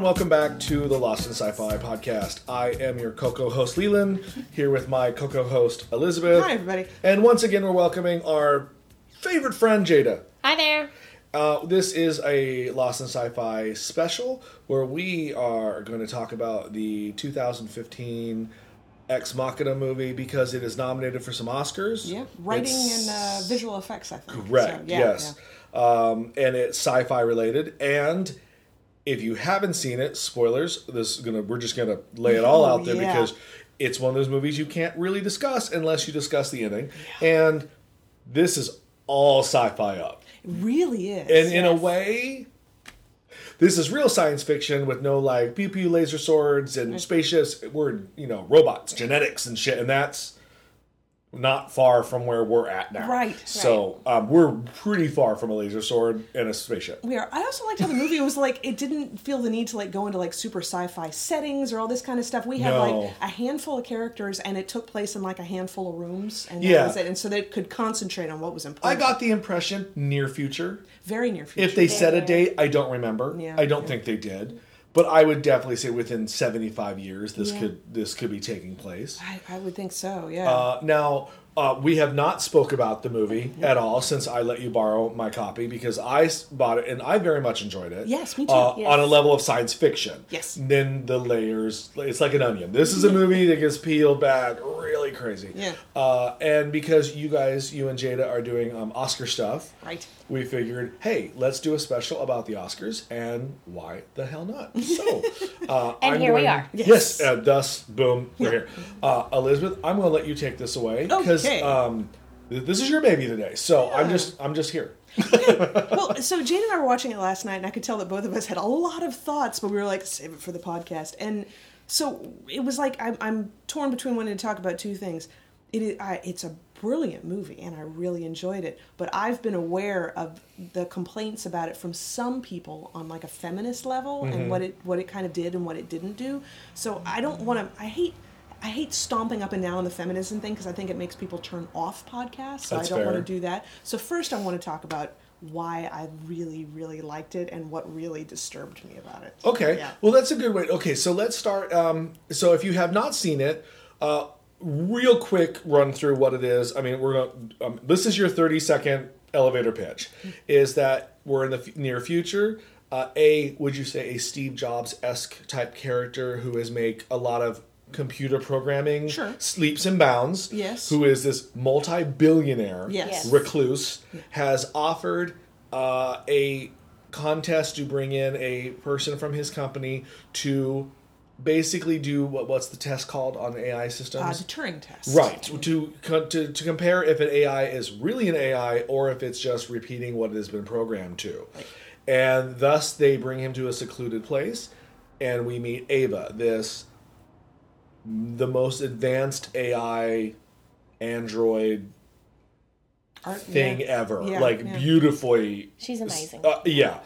Hello and welcome back to the Lost in Sci-Fi podcast. I am your Coco host Leland, here with my Coco host Elizabeth. Hi, everybody. And once again, we're welcoming our favorite friend Jada. Hi there. Uh, this is a Lost in Sci-Fi special where we are going to talk about the 2015 Ex Machina movie because it is nominated for some Oscars. Yeah, writing It's- and uh, visual effects, I think. Correct. So, yeah, yes. Um, and it's sci-fi related. And if you haven't seen it, spoilers. This is gonna. We're just gonna lay it all Oh, out there yeah. because it's one of those movies you can't really discuss unless you discuss the ending. And this is all sci-fi up. It really is. and in a way. This is real science fiction with no like pew pew laser swords and spaceships. We're you know robots, genetics and shit, and that's not far from where we're at now. Right. So um, we're pretty far from a laser sword and a spaceship. we are. I also liked how the movie was like it didn't feel the need to like go into like super sci-fi settings or all this kind of stuff. We had No. like a handful of characters, and it took place in like a handful of rooms, and that Yeah. was it. And so they could concentrate on what was important. I got the impression near future. very near future. If they set a date, I don't remember. Yeah. I don't think they did. But I would definitely say within 75 years this Yeah. could this could be taking place. I, I would think so. Yeah. Uh, now, uh, we have not spoke about the movie at all since I let you borrow my copy because I bought it and I very much enjoyed it. Yes, me too. Uh, Yes. On a level of science fiction. Yes. Then the layers, it's like an onion. This is a movie that gets peeled back really crazy. Yeah. Uh, and because you guys, you and Jada, are doing um, Oscar stuff, right. we figured, hey, let's do a special about the Oscars, and why the hell not? So, uh, And here we are. Yes, Yes. uh, thus, boom, we're here. Uh, Elizabeth, I'm going to let you take this away because Okay. um, this is your baby today. So I'm just, I'm just here. well, so Jane and I were watching it last night, and I could tell that both of us had a lot of thoughts, but we were like, save it for the podcast. And so it was like I'm, I'm torn between wanting to talk about two things. It is, I, it's a brilliant movie, and I really enjoyed it. But I've been aware of the complaints about it from some people on like a feminist level, and what it what it kind of did and what it didn't do. So I don't want to. I hate. I hate stomping up and down on the feminism thing because I think it makes people turn off podcasts. So That's I don't want to do that. So first, I want to talk about why I really, really liked it and what really disturbed me about it. Okay. Yeah. Well, that's a good way. Okay, so let's start. Um, so if you have not seen it, uh, real quick run through what it is. I mean, we're going to. Um, this is your 30 second elevator pitch. Is that we're in the f- near future. Uh, a would you say a Steve Jobs esque type character who has make a lot of computer programming Sure. sleeps and bounds Yes. who is this multi-billionaire Yes. Recluse has offered uh, a contest to bring in a person from his company to basically do what what's the test called on AI Uh, systems? the Turing test. right to, to to compare if an AI is really an AI or if it's just repeating what it has been programmed to, and thus they bring him to a secluded place, and we meet Ava, this the most advanced AI android Art- thing yeah. ever. Yeah, like yeah. beautifully. She's amazing. Uh, yeah.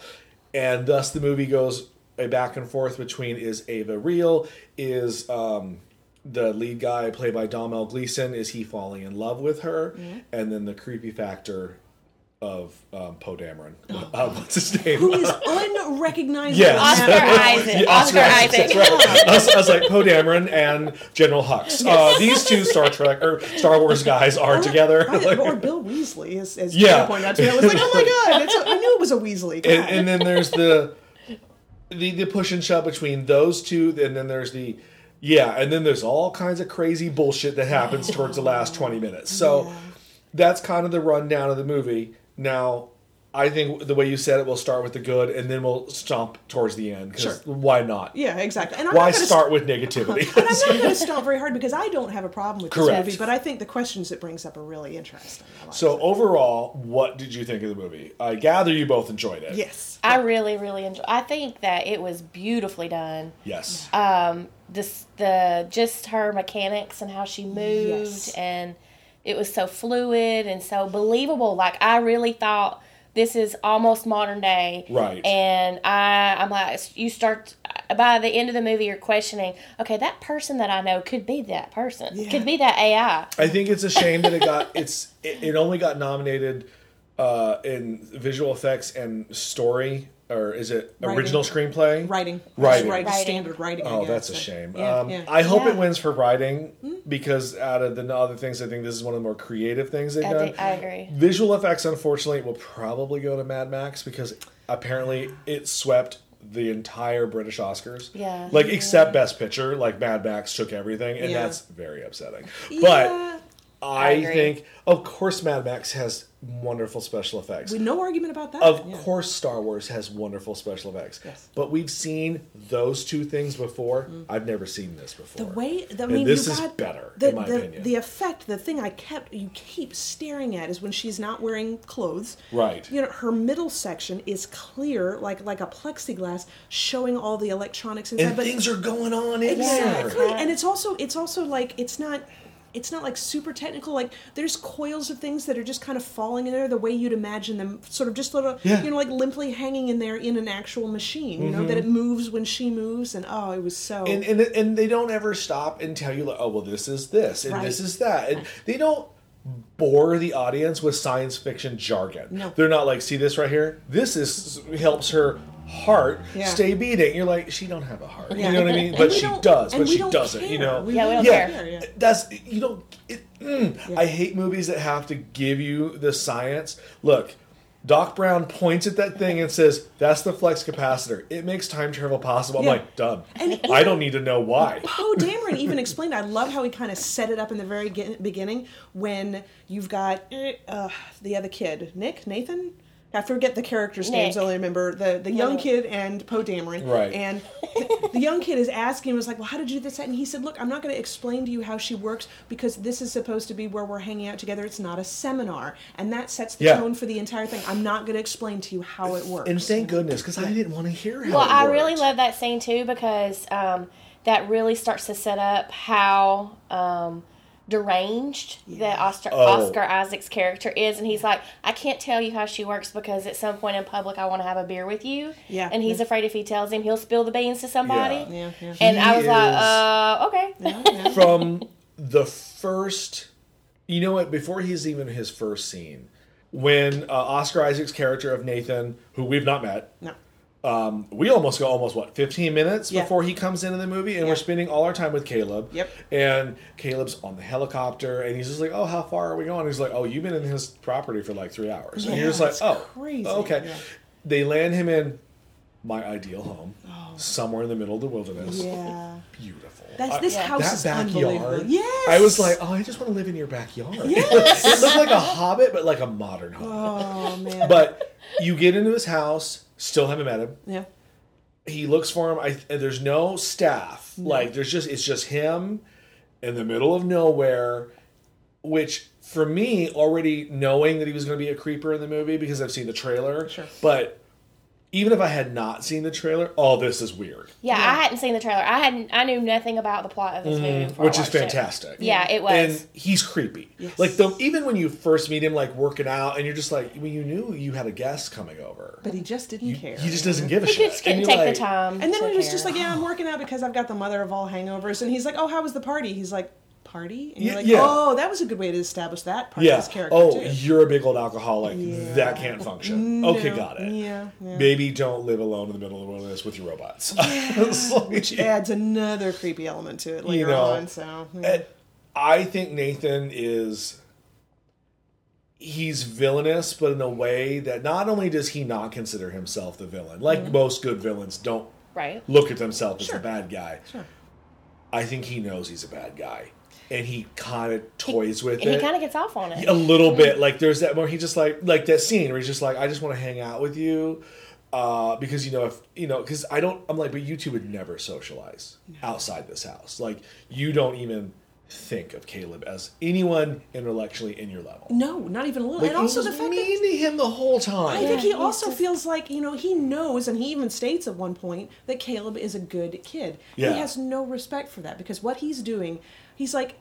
And thus the movie goes a back and forth between is Ava real? Is um, the lead guy played by Domhnall Gleeson, is he falling in love with her? And then the creepy factor of um, Poe Dameron. Uh, what's his name? Who is unrecognizable. Yes. Oscar. Isaac. Yeah, Oscar Isaac. That's right. I, was, I was like Poe Dameron and General Hux. Uh, these two Star Trek or Star Wars guys are together. I- Like- or Bill Weasley, as, as Yeah. yeah. pointed out to me. I was like, oh my god, it's a, I knew it was a Weasley. And, and then there's the, the the push and shove between those two, and then there's the yeah, and then there's all kinds of crazy bullshit that happens towards the last twenty minutes. So Yeah. that's kind of the rundown of the movie. Now, I think the way you said it, we'll start with the good, and then we'll stomp towards the end. 'cause Sure. Why not? yeah, exactly. And I'm Why not gonna start with negativity? And I'm not going to stomp very hard because I don't have a problem with this movie, but I think the questions it brings up are really interesting. Like so it. overall, what did you think of the movie? I gather you both enjoyed it. yes, I really, really enjoy. I think that it was beautifully done. Yes. Um, this the just her mechanics and how she moved, Yes. and it was so fluid and so believable. Like I really thought this is almost modern day, Right. And I, I'm like, you start by the end of the movie, you're questioning. Okay, that person that I know could be that person. Yeah. Could be that AI. I think it's a shame that it got it's it, it only got nominated uh, in visual effects and story, or is it Writing. original screenplay? Writing. Writing. Writing. Writing. Standard writing. I Oh, guess, that's a shame. Yeah, um, yeah. I hope it wins for writing because out of the other things, I think this is one of the more creative things they've I, done. think- I agree. Visual effects, unfortunately, will probably go to Mad Max because apparently it swept the entire British Oscars. Yeah. Like, except Best Picture, like Mad Max took everything, and Yeah. that's very upsetting. Yeah. But I, agree. think, of course, Mad Max has wonderful special effects. We no argument about that. Of yeah. course, Star Wars has wonderful special effects. Yes. But we've seen those two things before. I've never seen this before. The way, the, I And mean, this is better, the, in my the, opinion. The effect, the thing I kept, you keep staring at is when she's not wearing clothes. Right. You know, her middle section is clear, like like a plexiglass, showing all the electronics inside. and but things are going on in exactly, there. and it's also it's also like it's not. It's not like super technical. Like there's coils of things that are just kind of falling in there the way you'd imagine them, sort of just little, Yeah. you know, like limply hanging in there in an actual machine. You know that it moves when she moves, and oh, it was so. Mm-hmm. And, and and they don't ever stop and tell you like, oh well, this is this and Right. this is that, and they don't bore the audience with science fiction jargon. No. They're not like, see this right here. This is helps her heart Yeah. stay beating. You're like, she don't have a heart. Yeah. You know what I mean? But she does, but she doesn't. You know? Yeah, we don't yeah, care. That's you don't. It, mm, I hate movies that have to give you the science. Look. Doc Brown points at that thing and says, "That's the flux capacitor. It makes time travel possible." I'm Yeah. like, "Dumb." And I don't need to know why. Poe Dameron even explained. I love how he kind of set it up in the very beginning when you've got eh, uh, the other kid, Nick, Nathan. I forget the characters' names. I only remember the, the young No. kid and Poe Dameron. Right. And the, the young kid is asking, was like, "Well, how did you do this?" And he said, "Look, I'm not going to explain to you how she works because this is supposed to be where we're hanging out together. It's not a seminar, and that sets the Yeah. tone for the entire thing. I'm not going to explain to you how it works." And thank goodness, because I didn't want to hear how. Well, it I really love that scene too because um, that really starts to set up how um, deranged that Oscar, Oh. Oscar Isaac's character is, and he's like, I can't tell you how she works because at some point in public I want to have a beer with you. Yeah. and he's afraid if he tells him, he'll spill the beans to somebody. Yeah. Yeah, yeah. And I He was like, is- uh, okay. Yeah. from the first you know what before he's even his first scene when uh, oscar isaac's character of nathan who we've not met no. Um, we almost go almost what 15 minutes Yeah. before he comes into the movie and Yeah. we're spending all our time with caleb Yep. and caleb's on the helicopter and he's just like oh how far are we going he's like oh you've been in his property for like three hours and Yeah, you're just like oh crazy. okay they land him in my ideal home somewhere in the middle of the wilderness Oh. Yeah. beautiful That's this Yeah. house that is backyard. Yes. I was like, oh, I just want to live in your backyard. Yes. it looked like a hobbit, but like a modern hobbit. Oh man. But you get into his house, still haven't met him. yeah. He looks for him. I and there's no staff. Like there's just it's just him in the middle of nowhere. Which for me, already knowing that he was going to be a creeper in the movie because I've seen the trailer. Sure. But even if I had not seen the trailer, oh, this is weird. Yeah, I hadn't seen the trailer. I hadn't. I knew nothing about the plot of this movie, before I Mm-hmm. which is watched it. fantastic. Yeah, it was. And he's creepy. Yes. Like the even when you first meet him, like working out, and you're just like, well, you knew you had a guest coming over. But he just didn't care. He just doesn't give a He shit. just And couldn't take like- the time. And then to he was care. just like, "Yeah, I'm working out because I've got the mother of all hangovers." And he's like, "Oh, how was the party?" He's like, "Party?" And you're Yeah, like, yeah. "Oh, that was a good way to establish that part of Yeah. character Oh, too." you're a big old alcoholic. Yeah. That can't function. Okay, got it. Yeah, yeah. Maybe don't live alone in the middle of the wilderness with your robots. Like- Which adds another creepy element to it later know, on. So yeah. I think Nathan is he's villainous, but in a way that not only does he not consider himself the villain, like Mm-hmm. most good villains don't right. look at themselves as Sure. the bad guy. Sure. I think he knows he's a bad guy, and he kind of toys with it. He kind of gets off on it. a little bit. Like there's that where he just like like that scene where he's just like, I just want to hang out with you. Uh, because you know if you know because I don't I'm like but you two would never socialize outside this house like you don't even think of Caleb as anyone intellectually in your level no, not even a little. like and also he the was fact mean that to him the whole time I think he he's also just- feels like you know he knows, and he even states at one point that Caleb is a good kid. Yeah. He has no respect for that because what he's doing, he's like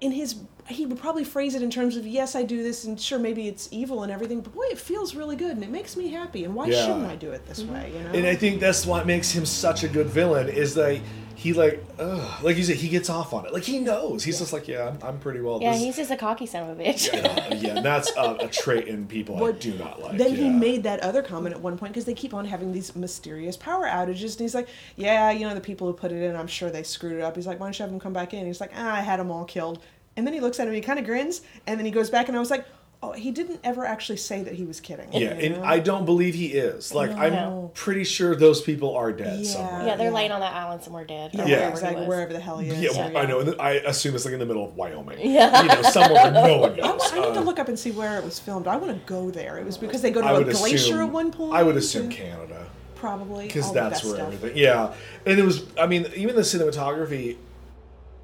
in his he would probably phrase it in terms of yes i do this and sure maybe it's evil and everything but boy it feels really good and it makes me happy and why Yeah. shouldn't i do it this mm-hmm. way you know And I think that's what makes him such a good villain is that he like, ugh, like you said, he gets off on it. Like he knows. He's just like, yeah, I'm, I'm pretty well. Yeah, this- he's just a cocky son of a bitch. yeah, yeah, and that's a, a trait in people I do not like. then he made that other comment at one point because they keep on having these mysterious power outages and he's like yeah you know the people who put it in i'm sure they screwed it up he's like why don't you have them come back in he's like ah, i had them all killed and then he looks at him he kind of grins and then he goes back and i was like oh he didn't ever actually say that he was kidding Yeah, you and? I don't believe he is. Like I'm pretty sure those people are dead Yeah. somewhere. Yeah, they're Yeah. laying on that island somewhere dead. or yeah, wherever exactly wherever the hell he is Yeah, so, well, I know. I assume it's like in the middle of Wyoming. Yeah. you know, somewhere where no one I, goes. I need to Uh, look up and see where it was filmed. I want to go there. It was because they go to I a would glacier assume. at one point. I would assume and- Canada probably because that's best where stuff. everything. Yeah, and it was. I mean, even the cinematography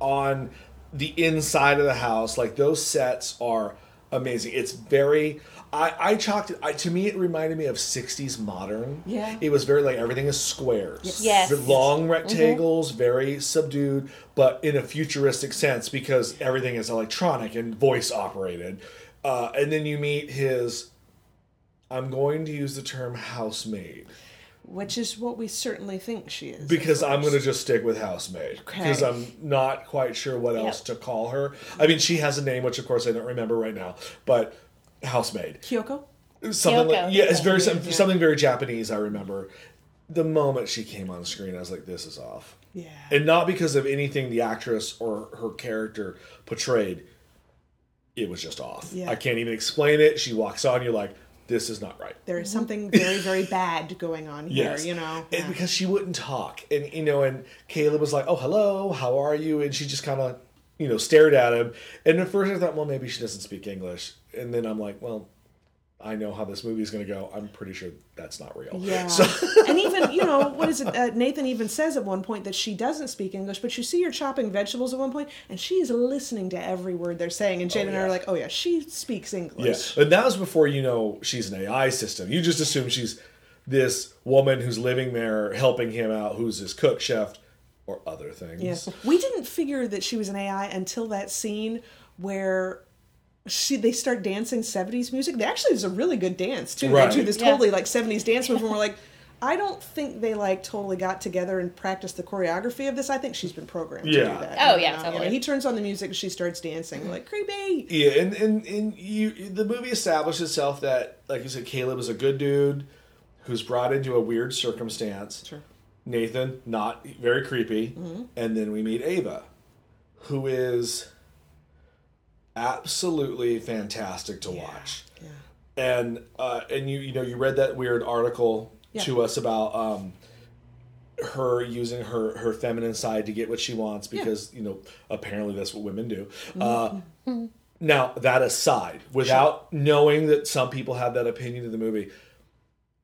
on the inside of the house, like those sets are amazing. It's very. I, I chalked it. I, to me, it reminded me of '60s modern. Yeah. It was very like everything is squares. Yes. The long rectangles, very subdued, but in a futuristic sense because everything is electronic and voice operated. Uh, and then you meet his. I'm going to use the term housemaid which is what we certainly think she is. because I'm going to just stick with housemaid because Okay. I'm not quite sure what else Yep. to call her. I mean, she has a name, which of course I don't remember right now, but housemaid. Kyoko. Something like yeah, it's very Yeah. something very Japanese. I remember the moment she came on screen, I was like, "This is off," Yeah. and not because of anything the actress or her character portrayed. It was just off. Yeah. I can't even explain it. She walks on, you're like, "This is not right." there is something very, very bad going on here. Yes. You know. And Yeah. because she wouldn't talk. And, you know, and Caleb was like, oh, hello, how are you? And she just kind of, you know, stared at him. And at first I thought, well, maybe she doesn't speak English. And then I'm like, well, I know how this movie is going to go. I'm pretty sure that's not real. Yeah. So, and even, you know, what is it? Uh, Nathan even says at one point that she doesn't speak English, but you see her chopping vegetables at one point, and she's listening to every word they're saying. And Jade and I are like, oh, yeah, she speaks yeah. English. But that was before you know she's an AI system. You just assume she's this woman who's living there helping him out, who's his cook, chef, or other things. Yes. We didn't figure that she was an AI until that scene where she they start dancing 70s music. They actually is a really good dance too. Right. They do this Yeah. totally like 70s dance move and we're like I don't think they like totally got together and practiced the choreography of this. I think she's been programmed to do that. Oh, You yeah, know, you totally. know, he turns on the music and she starts dancing like creepy. Yeah, and, and and you the movie established itself that, like you said, Caleb is a good dude who's brought into a weird circumstance. Sure. Nathan, not very creepy, Mm-hmm. and then we meet Ava, who is absolutely fantastic to watch. Yeah. And uh, and you you know you read that weird article Yeah. to us about um, her using her her feminine side to get what she wants because you know apparently that's what women do. Uh, now that aside, without knowing that some people have that opinion of the movie,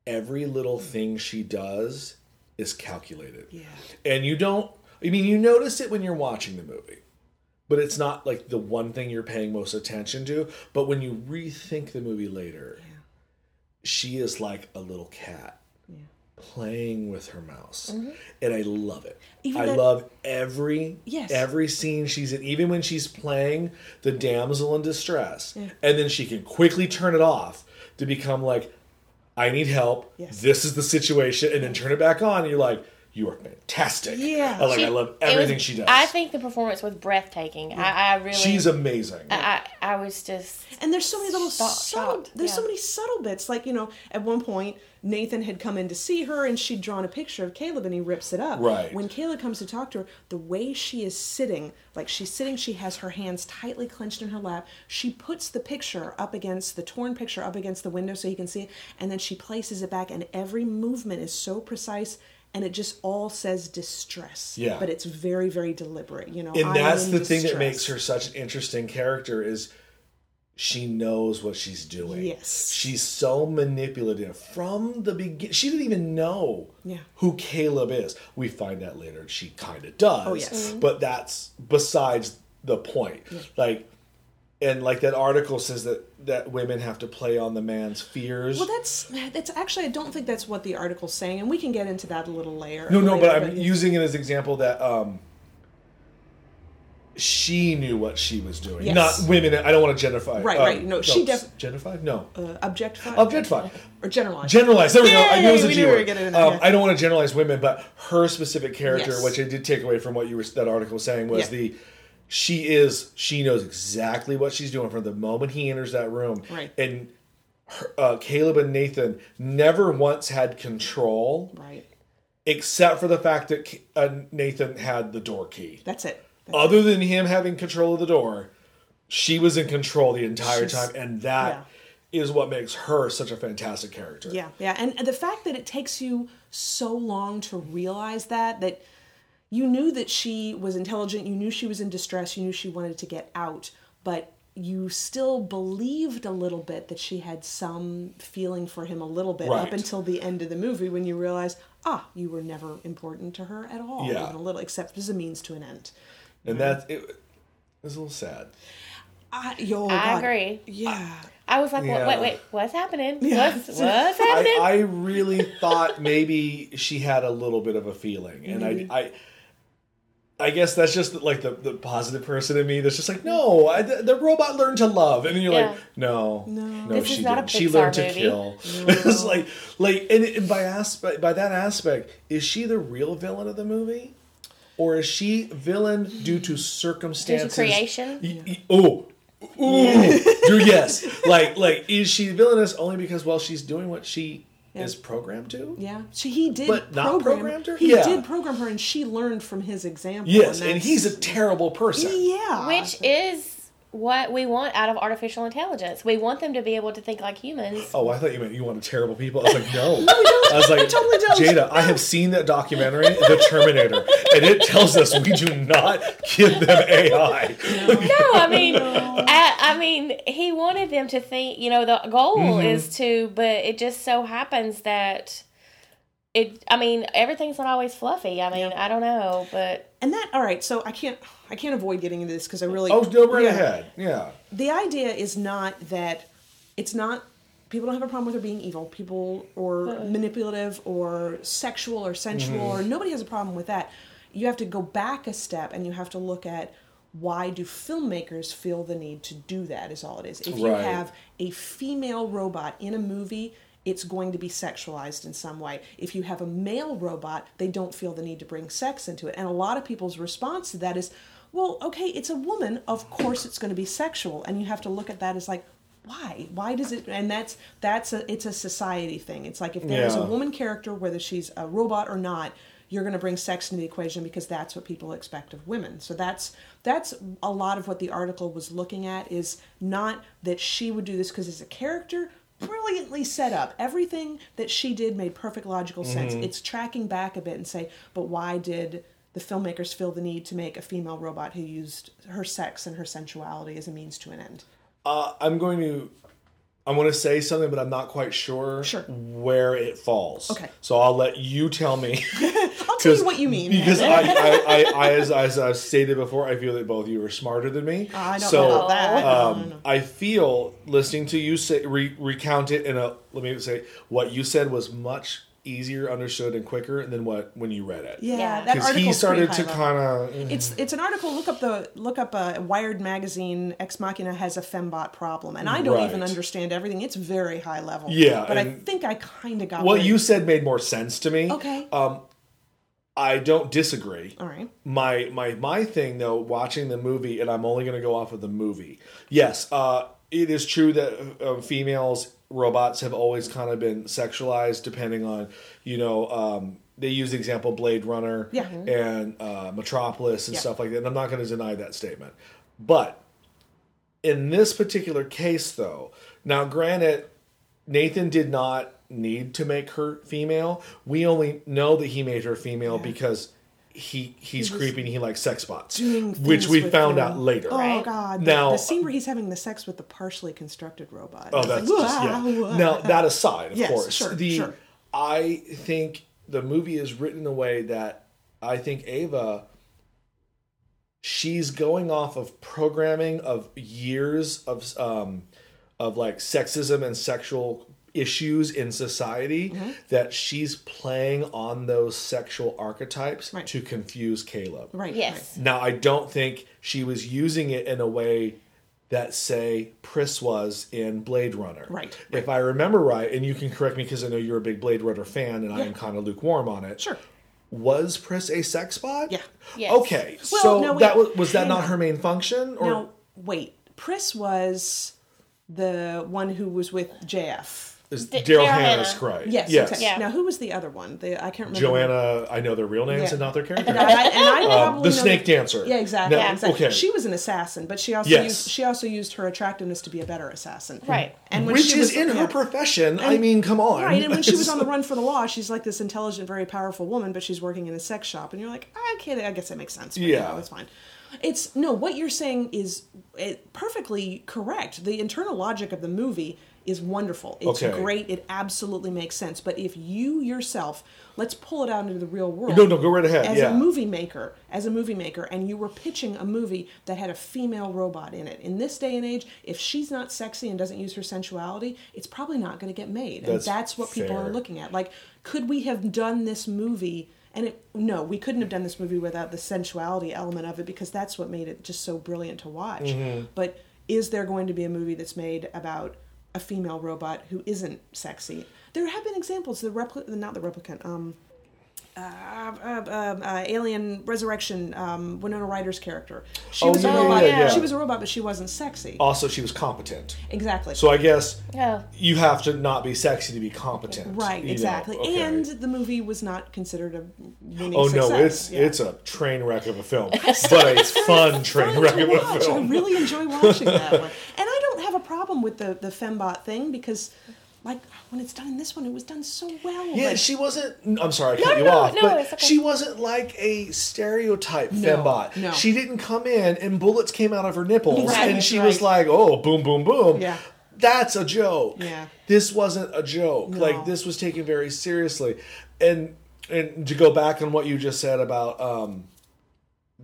every little thing she does is calculated Yeah. and you don't i mean you notice it when you're watching the movie but it's not like the one thing you're paying most attention to. But when you rethink the movie later she is like a little cat playing with her mouse. And i love it. Mm-hmm. Even i that- love every Yes. every scene she's in. Even when she's playing the damsel in distress and then she can quickly turn it off to become like i need help. Yes. this is the situation and then turn it back on and you're like you are fantastic Yeah. I like She- i love everything was- she does I think the performance was breathtaking. I, I really. she's amazing I, I, I was just. And there's so many little Shock- subtle. shocked, There's so many subtle bits. Like you know, at one point Nathan had come in to see her, and she'd drawn a picture of Caleb, and he rips it up. Right. When Caleb comes to talk to her, the way she is sitting, like she's sitting, she has her hands tightly clenched in her lap. She puts the picture up against the torn picture up against the window so he can see it, and then she places it back, and every movement is so precise. And it just all says distress. Yeah. But it's very, very deliberate. You know. and I that's the thing that makes her such an interesting character is she knows what she's doing Yes. she's so manipulative from the beginning she didn't even know Yeah. who caleb is we find that later she kind of does Oh, yes. but that's besides the point like and like that article says that that women have to play on the man's fears Well, that's that's actually I don't think that's what the article's saying, and we can get into that a little later. No, no, later, but I'm using it as an example that um, she knew what she was doing. Yes. Not women. I don't want to genderify. Right, uh, right. No, she def- genderify. No, Uh, objectify. objectify. Or generalize. Generalize. There we go. I knew it was a we G knew we were word. Um, yeah. I don't want to generalize women, but her specific character, Yes. which I did take away from what you were that article was saying, was Yeah. the she is she knows exactly what she's doing from the moment he enters that room. Right. And her, uh, Caleb and Nathan never once had control, Right. except for the fact that uh, Nathan had the door key. That's it. That's Other than him having control of the door, she was in control the entire She's- time, and that is what makes her such a fantastic character. Yeah, yeah, and the fact that it takes you so long to realize that that you knew that she was intelligent, you knew she was in distress, you knew she wanted to get out, but you still believed a little bit that she had some feeling for him a little bit Right. up until the end of the movie when you realize, ah, you were never important to her at all, Yeah. even a little, except as a means to an end. and that it, it was a little sad. I, yo, I God. agree. Yeah. I was like, Yeah. wait, wait, what's happening? Yeah. What's, what's happening? I, I really thought maybe she had a little bit of a feeling, and I, I, I guess that's just like the, the positive person in me that's just like, no, I, the, the robot learned to love, and then you're Yeah. like, no, no, This she is not a didn't. She learned to movie. kill. it's like, like, and, and by aspect, by that aspect, is she the real villain of the movie, or is she villain due to circumstances? creation? Y- y- oh. Ooh, yes. Like, like, is she villainous only because, well, she's doing what she is programmed to? Yeah, she he did But not programmed her? He Yeah. did program her, and she learned from his example. Yes, and that's- he's a terrible person. yeah, Which is what we want out of artificial intelligence. We want them to be able to think like humans. Oh, I thought you meant you wanted terrible people. I was like, no. I was like, totally don't. Jada, I have seen that documentary, The Terminator, and it tells us we do not give them AI. No, I mean, I, I mean, he wanted them to think. You know, the goal Mm-hmm. is to, but it just so happens that it. I mean, everything's not always fluffy. I mean, I don't know, but and that all right. So I can't I can't avoid getting into this because I really Oh, go right Yeah. ahead. Yeah. the idea is not that it's not people don't have a problem with her being evil people or manipulative or sexual or sensual Mm-hmm. or nobody has a problem with that you have to go back a step and you have to look at why do filmmakers feel the need to do that is all it is if you Right. have a female robot in a movie it's going to be sexualized in some way. If you have a male robot, they don't feel the need to bring sex into it. And a lot of people's response to that is, well, okay, it's a woman, of course it's going to be sexual. And you have to look at that as like, why? Why does it and that's that's a it's a society thing. It's like if there's Yeah. a woman character, whether she's a robot or not, you're going to bring sex into the equation because that's what people expect of women. So that's that's a lot of what the article was looking at is not that she would do this because it's a character brilliantly set up. Everything that she did made perfect logical sense. Mm-hmm. It's tracking back a bit and say, but why did the filmmakers feel the need to make a female robot who used her sex and her sensuality as a means to an end? Uh, I'm going to. I want to say something, but I'm not quite sure, Sure. where it falls. Okay. So I'll let you tell me. I'll tell you what you mean. Because I, I, I, I as, as I've stated before, I feel that both of you are smarter than me. I don't so, know about that. Um, I feel listening to you say re- recount it in a let me say what you said was much easier understood and quicker than what when you read it. yeah, Yeah. that Because he started to kind of It's it's an article. Look up the look up uh, Wired magazine. Ex Machina has a fembot problem, and I don't even understand everything. It's very high level. Yeah, but I think I kind of got what where- you said made more sense to me. Okay. Um, I don't disagree. All right. My my my thing though, watching the movie, and I'm only going to go off of the movie. Yes, uh, it is true that uh, females robots have always kind of been sexualized, depending on you know. Um, they use the example Blade Runner Yeah. and uh, Metropolis and Yeah. stuff like that. And I'm not going to deny that statement, but in this particular case, though, now granted, Nathan did not need to make her female. We only know that he made her female because he he's creepy and he likes sex bots, which we found the- out later. Oh Right. God! Now- the, the scene where he's having the sex with the partially constructed robot. Oh, that's like, just yeah. "Wah, wah." Now that aside, of Yes, course, sure, the sure. I think the movie is written in a way that I think Ava she's going off of programming of years of um of like sexism and sexual issues in society Mm-hmm. that she's playing on those sexual archetypes Right. to confuse Caleb. Right. Yes. Now, I don't think she was using it in a way that, say, Pris was in Blade Runner. Right, If I remember right, and you can correct me because I know you're a big Blade Runner fan and I am kind of lukewarm on it. Sure. Was Pris a sex bot? Yeah. Yes. Okay. Well, so no, that was was that Hang not her main function? Or Now, wait. Pris was the one who was with JF. Is D- Daryl Daryl Hannah's Hannah. cry? Yes. Yes. okay. Yeah. Now, who was the other one? The I can't remember. Joanna, I know their real names Yeah. and not their character. And I, and I Um, the know snake that- dancer. Yeah, exactly. Now- exactly. Okay. She was an assassin, but she also Yes. used she also used her attractiveness to be a better assassin. Right. And when Which she is was, in yeah. her profession. I mean, come on. Right, and when she was on the run for the law, she's like this intelligent, very powerful woman, but she's working in a sex shop, and you're like, okay, I guess that makes sense. But, Yeah. yeah, it's fine. It's no, what you're saying is perfectly correct. The internal logic of the movie is wonderful. It's Okay. great. It absolutely makes sense. But if you yourself, let's pull it out into the real world. No, no, go right ahead. As yeah. a movie maker, as a movie maker, and you were pitching a movie that had a female robot in it. In this day and age, if she's not sexy and doesn't use her sensuality, it's probably not going to get made. And That's that's what people fair. are looking at. Like, could we have done this movie? And it, no, we couldn't have done this movie without the sensuality element of it because that's what made it just so brilliant to watch. Mm-hmm. But is there going to be a movie that's made about a female robot who isn't sexy? There have been examples. The repli- not the replicant. Um, uh, uh, uh, uh, Alien Resurrection, um, Winona Ryder's character. She Oh, was yeah, a robot. yeah, yeah. She was a robot, but she wasn't sexy. also, she was competent. Exactly. So I guess Oh. you have to not be sexy to be competent. right. Exactly. okay. And the movie was not considered a winning Oh success. no, it's Yeah. it's a train wreck of a film, but it's fun train fun wreck of a watch. I really enjoy watching that one. And I don't have a problem with the the fembot thing because, like, when it's done in this one, it was done so well. Yeah, Like, she wasn't. I'm sorry, I cut No, you no, off, no, but okay. she wasn't like a stereotype No, fembot. no. She didn't come in and bullets came out of her nipples, Right, and she was like, "Oh, boom, boom, boom." Yeah. that's a joke. Yeah. this wasn't a joke. Like this was taken very seriously, and and to go back on what you just said about um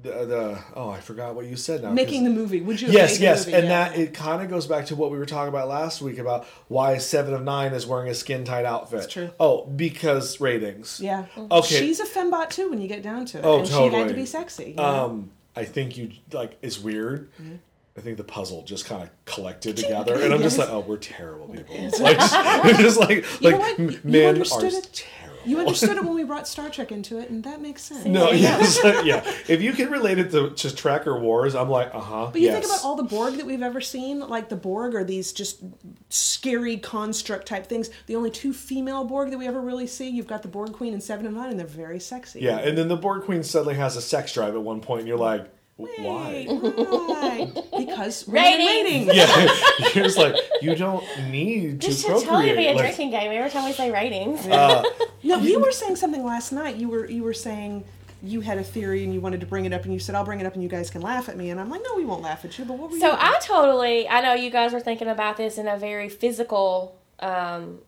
the, the oh I forgot what you said now making the movie. Would you? Yes, yes, movie? and Yeah. that it kind of goes back to what we were talking about last week about why Seven of Nine is wearing a skin tight outfit. That's true. Oh, because ratings. Yeah. Okay. She's a fembot too when you get down to it. Oh, and she had to be sexy. you know? Um, I think you like it's weird. Mm-hmm. I think the puzzle just kind of collected together, and I'm just like, oh, we're terrible people. Like, just, just like You like know what? You men are it. terrible. You understood it when we brought Star Trek into it, and that makes sense. No, yes, yeah. If you can relate it to just Tracker Wars, I'm like, uh huh. But you yes. think about all the Borg that we've ever seen, like the Borg are these just scary construct type things. The only two female Borg that we ever really see, you've got the Borg Queen and Seven of Nine, and they're very sexy. Yeah, and then the Borg Queen suddenly has a sex drive at one point, and you're like, why? Right. because Ratings. ratings. Yeah, you're just like you don't need to This should totally be a Like, drinking game every time we say ratings. uh, No, you were saying something last night. You were you were saying you had a theory and you wanted to bring it up, and you said I'll bring it up, and you guys can laugh at me. And I'm like, no, we won't laugh at you. But what were you? So you? I totally, I know you guys were thinking about this in a very physical, um,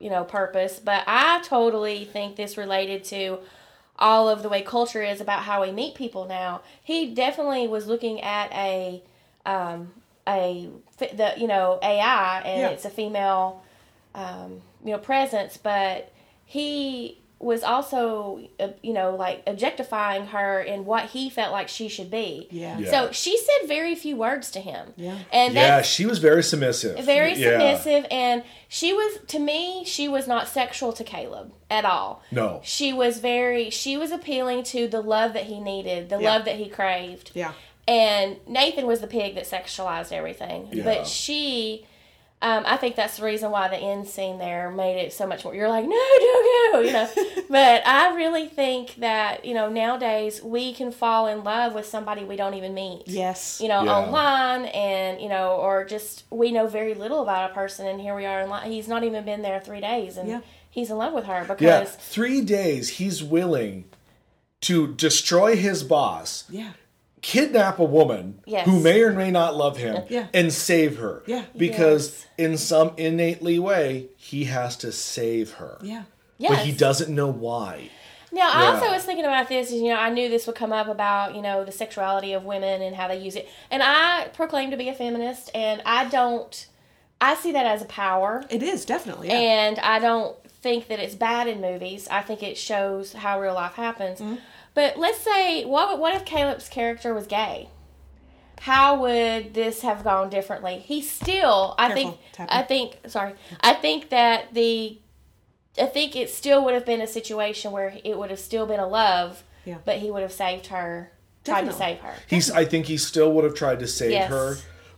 you know, purpose, but I totally think this related to all of the way culture is about how we meet people now. He definitely was looking at a, um, a the you know AI and Yeah. it's a female, um, you know, presence, but he was also uh, you know like objectifying her in what he felt like she should be. Yeah. Yeah. So she said very few words to him. Yeah. And yeah, she was very submissive. very Yeah. submissive and she was to me, she was not sexual to Caleb at all. No. She was very she was appealing to the love that he needed, the Yeah. love that he craved. yeah. And Nathan was the pig that sexualized everything. Yeah. But she um, I think that's the reason why the end scene there made it so much more. You're like, no, don't go, you know. but I really think that you know nowadays we can fall in love with somebody we don't even meet Yes. you know, Yeah. online and, you know, or just we know very little about a person and here we are in line. He's not even been there three days and Yeah. he's in love with her Yeah, because three days he's willing to destroy his boss, Yeah. Kidnap a woman Yes. who may or may not love him, Yeah. and save her. Yeah. Because Yes. in some innately way, he has to save her. Yeah. yes. But he doesn't know why. Now, I Yeah. also was thinking about this, and you know, I knew this would come up about you know the sexuality of women and how they use it. And I proclaim to be a feminist, and I don't I see that as a power. It is definitely. Yeah. And I don't think that it's bad in movies. I think it shows how real life happens. Mm-hmm. But let's say, what what if Caleb's character was gay? How would this have gone differently? He still, I Careful, think, tapping. I think, sorry, I think that the, I think it still would have been a situation where it would have still been a love, Yeah. but he would have saved her, tried to save her. He's. I think he still would have tried to save Yes. her,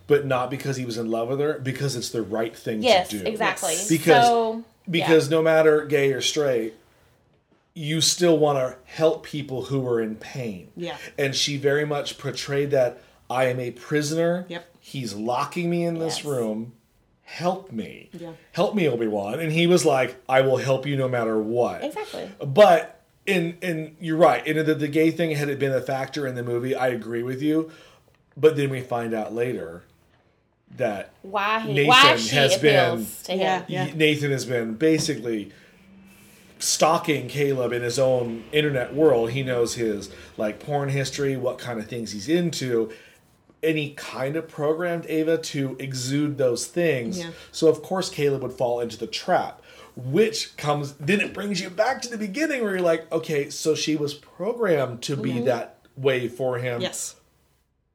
but not because he was in love with her. Because it's the right thing Yes, to do. exactly. Yes. Because so, because no matter gay or straight, you still want to help people who are in pain. Yeah. And she very much portrayed that I am a prisoner. Yep. He's locking me in this Yes. room. Help me. Yeah. Help me, Obi Wan. And he was like, I will help you no matter what. exactly. But in and you're right. And the, the gay thing had it been a factor in the movie, I agree with you. But then we find out later that Why he, Nathan why she has to Yeah. him. Yeah. Nathan has been basically stalking Caleb in his own internet world. He knows his like porn history, what kind of things he's into. And he kind of programmed Ava to exude those things. Yeah. So of course Caleb would fall into the trap. Which comes then it brings you back to the beginning where you're like, okay, so she was programmed to be mm-hmm. that way for him. yes.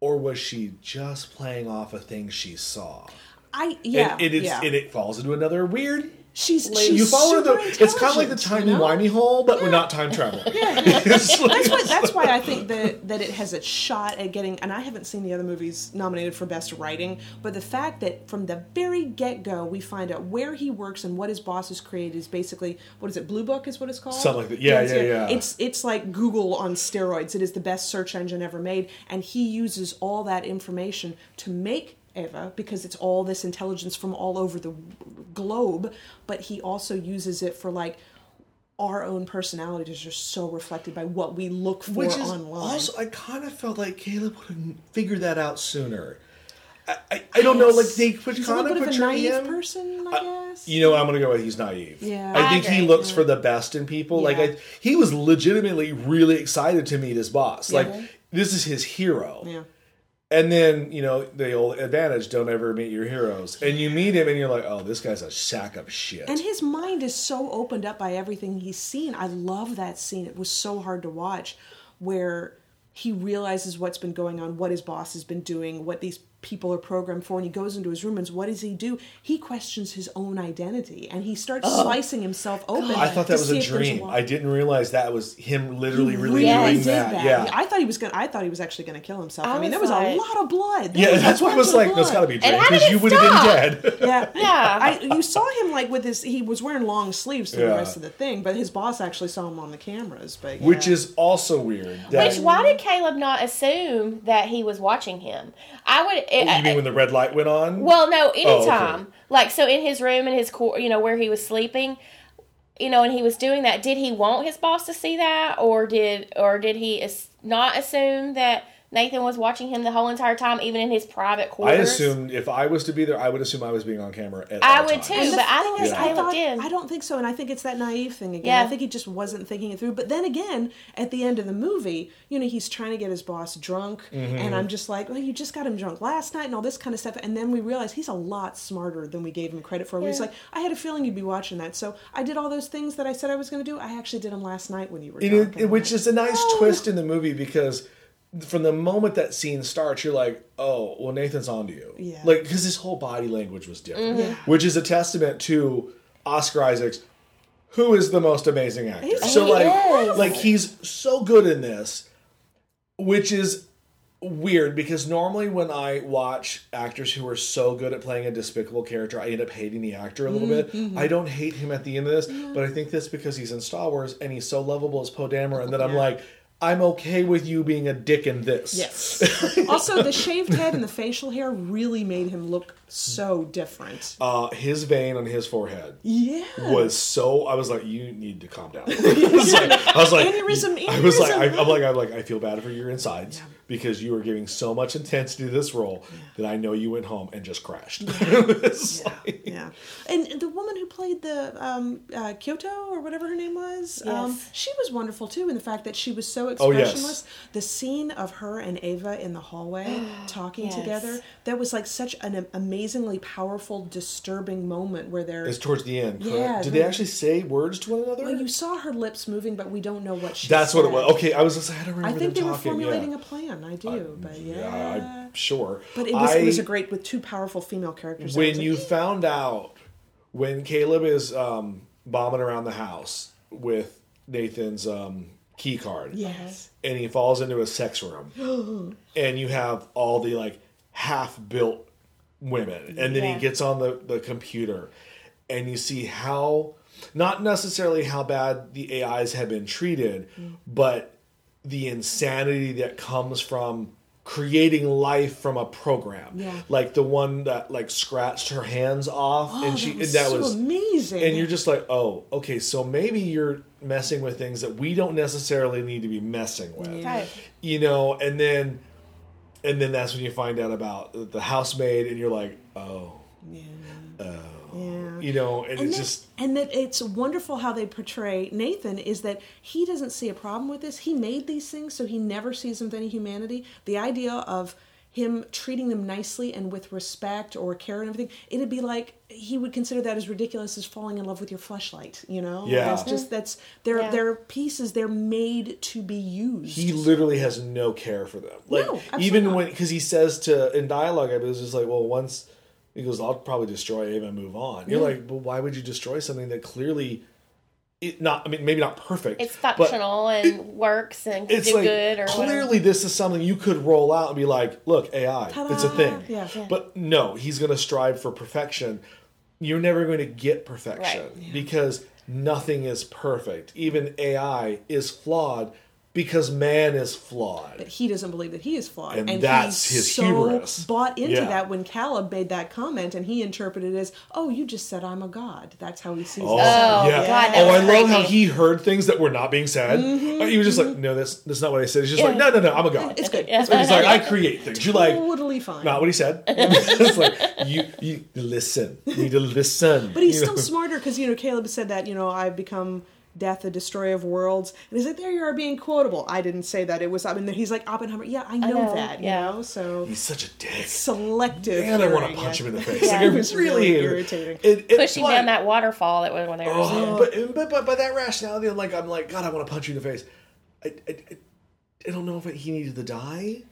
Or was she just playing off of thing she saw? I yeah and, and it's, yeah. and it falls into another weird. She's Like, she's you follow the. It's kind of like the timey you know? wimey hole, but we're not time travel. Like- That's why. That's why I think that that it has a shot at getting. And I haven't seen the other movies nominated for best writing, but the fact that from the very get go we find out where he works and what his boss has created is basically what is it? Blue Book is what it's called. Something like that. Yeah, it's- yeah, yeah. It's it's like Google on steroids. It is the best search engine ever made, and he uses all that information to make. Eva, because it's all this intelligence from all over the globe, but he also uses it for like our own personalities are so reflected by what we look for Which is online. also, I kind of felt like Caleb would have figured that out sooner. I, I, I don't know, like they put He's a kind little of bit of a naive him. person, I uh, guess. You know, I'm gonna go with he's naive. Yeah. I think he looks for the best in people. Like Yeah. I, he was legitimately really excited to meet his boss. Like this is his hero. yeah. And then, you know, the old advantage, don't ever meet your heroes. And you meet him and you're like, oh, this guy's a sack of shit. And his mind is so opened up by everything he's seen. I love that scene. It was so hard to watch where he realizes what's been going on, what his boss has been doing, what these people are programmed for, and he goes into his room and what does he do? He questions his own identity and he starts slicing himself open. I thought that was a dream. wa- I didn't realize that was him literally, really really doing did that. Yeah. I thought he was gonna. I thought he was actually gonna kill himself. I, I mean, there was was a lot of blood. There Yeah, that's what I was of like, that's blood. got to be a dream because you would have been dead. Yeah, Yeah. I, you saw him like with his. He was wearing long sleeves through Yeah. the rest of the thing, but his boss actually saw him on the cameras. But yeah. Which is also weird. That, Which why did Caleb not assume that he was watching him? I would. It, you mean uh, when the red light went on? well, no, oh, okay. anytime. Like so, in his room, in his core, you know, where he was sleeping, you know, and he was doing that. Did he want his boss to see that, or did, or did he not assume that Nathan was watching him the whole entire time, even in his private quarters. I quarters? assumed if I was to be there, I would assume I was being on camera at I all would times. too. But I think is, that I, Caleb thought, did. I don't think so, and I think it's that naive thing again. Yeah. I think he just wasn't thinking it through. But then again, at the end of the movie, you know, he's trying to get his boss drunk, Mm-hmm. and I'm just like, well, you just got him drunk last night, and all this kind of stuff. And then we realize he's a lot smarter than we gave him credit for. He's Yeah. like, I had a feeling you'd be watching that, so I did all those things that I said I was going to do. I actually did them last night when you were It- drunk. it- and which is a nice Oh. twist in the movie because from the moment that scene starts, you're like, oh, well, Nathan's onto you. Yeah. Like, because his whole body language was different, Yeah. which is a testament to Oscar Isaacs, who is the most amazing actor. He's- so, He like, is. like he's so good in this, which is weird because normally when I watch actors who are so good at playing a despicable character, I end up hating the actor a little Mm-hmm. bit. I don't hate him at the end of this, but I think that's because he's in Star Wars and he's so lovable as Poe Dameron that I'm like, I'm okay with you being a dick in this. Yes. also, the shaved head and the facial hair really made him look so different. Uh, his vein on his forehead Yeah. was so. I was like, you need to calm down. I was like, I was like, Aneurysm, I was like, I. I'm like, I'm like, I feel bad for your insides because you were giving so much intensity to this role that I know you went home and just crashed. It's Yeah, like- yeah. And the woman who played the um, uh, Kyoto or whatever her name was, um, she was wonderful too. In the fact that she was so expressionless. Oh, yes. expressionless. The scene of her and Ava in the hallway talking Yes. together, that was like such an amazingly powerful, disturbing moment where they're. It's towards the end. correct? Yeah, Did they actually say words to one another? well, you saw her lips moving, but we don't know what she. That's what it was. Okay, I was just, I don't I remember think they them were formulating yeah. a plan. I do, but yeah. Yeah, I'm sure. but it was it was I- a great with two powerful female characters. When was like, you found out when Caleb is um, bombing around the house with Nathan's um, key card, yes, and he falls into a sex room, and you have all the like half built women, and then Yeah. he gets on the the computer, and you see how not necessarily how bad the AIs have been treated, but the insanity that comes from creating life from a program Yeah. like the one that like scratched her hands off oh, and she that was that so was amazing. and you're just like oh okay so maybe you're messing with things that we don't necessarily need to be messing with Yeah. Right. you know and then and then that's when you find out about the housemaid and you're like oh yeah. oh Yeah. you know and, and it's that- just and that it's wonderful how they portray Nathan is that he doesn't see a problem with this. He made these things, so he never sees them with any humanity. The idea of him treating them nicely and with respect or care and everything, it'd be like he would consider that as ridiculous as falling in love with your fleshlight. You know, Yeah. That's just that's they're Yeah. they're pieces. They're made to be used. he literally has no care for them like No, even when because he says to in dialogue i was just like well once he goes i'll probably destroy ava and move on you're like well why would you destroy something that clearly it not i mean maybe not perfect It's functional and works and can it's do like good or clearly whatever. this is something you could roll out and be like look ai it's a thing Yeah. Yeah. but no he's going to strive for perfection you're never going to get perfection Right. because nothing is perfect even ai is flawed because man is flawed But he doesn't believe that he is flawed, And and, that's he's his so hubris. bought into Yeah. that when Caleb made that comment, and he interpreted it as, "Oh, you just said I'm a god." That's how he sees Oh, it. Oh, yeah. God, that oh, I was love how he heard things that were not being said. Mm-hmm, He was just like, no, that's that's not what I said. He's just like, no, no, no, I'm a god. It's good. It's And he's like, I create things. You're like, totally fine. not what he said. it's like you you listen. You need to listen. But he's You still know? smarter because you know Caleb said that you know I've become death, the destroyer of worlds, and he's like, there you are being quotable. I didn't say that. It was. I mean, he's like Oppenheimer. Yeah, I know, know, that. You yeah. know, so He's such a dick. selective. And I want to punch him in the face. Yeah. Like, I It was really really hate it. irritating. It, it, Pushing but- down that waterfall that was when they were Oh, but, but but by that rationality, I'm like I'm like God, I want to punch you in the face. I, I, I- I don't know if he needed to die.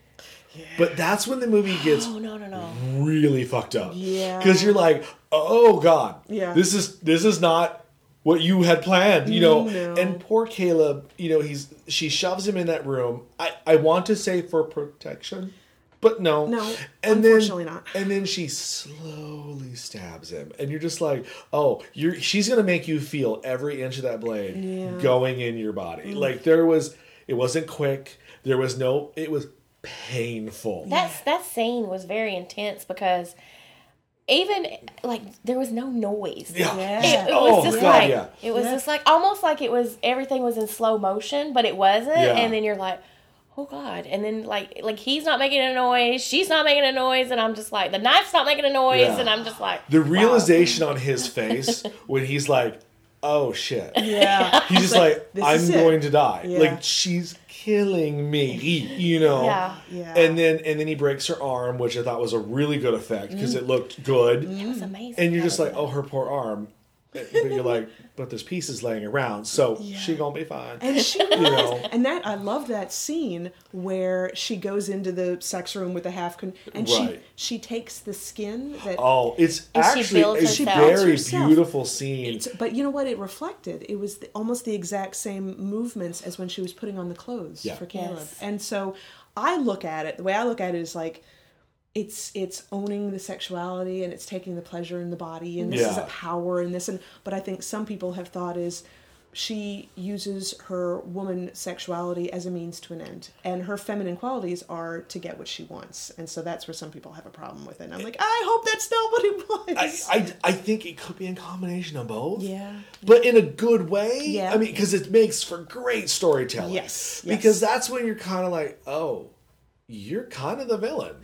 But that's when the movie gets Oh no no no! really fucked up. Yeah. Because you're like, oh god, Yeah. this is this is not what you had planned, you know. No. And poor Caleb, you know, he's she shoves him in that room. I I want to say for protection, but no, No, and unfortunately then, not. And then she slowly stabs him, and you're just like, oh, you're she's gonna make you feel every inch of that blade Yeah. Mm. going in your body. Like there was, it wasn't quick. There was no, it was painful. That's that scene was very intense because even like there was no noise. Yeah. Yeah. It, it Oh, was just God, like yeah. it was Yeah. just like almost like it was everything was in slow motion, but it wasn't. Yeah. And then you're like, oh god. And then like like he's not making a noise, she's not making a noise, and I'm just like the knife's not making a noise, Yeah. and I'm just like the wow. realization on his face when he's like, "Oh shit," Yeah. he's just like, this "I'm is it." going to die." Yeah. Like she's killing me, you know. Yeah. Yeah. And then and then he breaks her arm, which I thought was a really good effect because mm-hmm. it looked good. It was amazing. And you're just like, "Oh, her poor arm," but you're like, "But there's pieces laying around, so she gonna be fine." And she you know. and that I love that scene where she goes into the sex room with the half con- and Right. she she takes the skin that Oh, it's And she actually builds it's a herself. very herself. beautiful scene. It's- but you know what it reflected? It was the, almost the exact same movements as when she was putting on the clothes Yeah. for Caleb. Yes. And so I look at it, the way I look at it is like it's it's owning the sexuality and it's taking the pleasure in the body and this is a power and this and but I think some people have thought is she uses her woman sexuality as a means to an end and her feminine qualities are to get what she wants and so that's where some people have a problem with it and i'm like i hope that's not what it I, was I, I think it could be a combination of both. Yeah. But in a good way. Yeah. I mean, because it makes for great storytelling. Yes, yes. Because that's when you're kind of like, oh, you're kind of the villain.